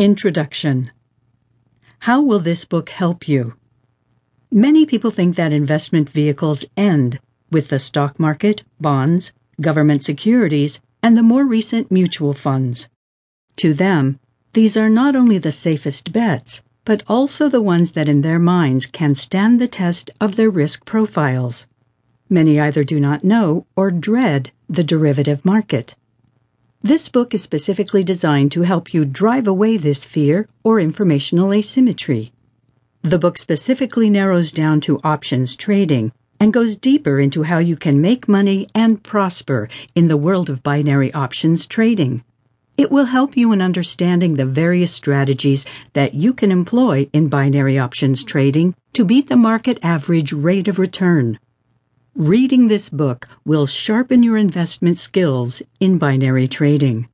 Introduction How will this book help you? Many people think that investment vehicles end with the stock market, bonds, government securities, and the more recent mutual funds. To them, these are not only the safest bets, but also the ones that in their minds can stand the test of their risk profiles. Many either do not know or dread the derivative market. This book is specifically designed to help you drive away this fear or informational asymmetry. The book specifically narrows down to options trading and goes deeper into how you can make money and prosper in the world of binary options trading. It will help you in understanding the various strategies that you can employ in binary options trading to beat the market average rate of return. Reading this book will sharpen your investment skills in binary trading.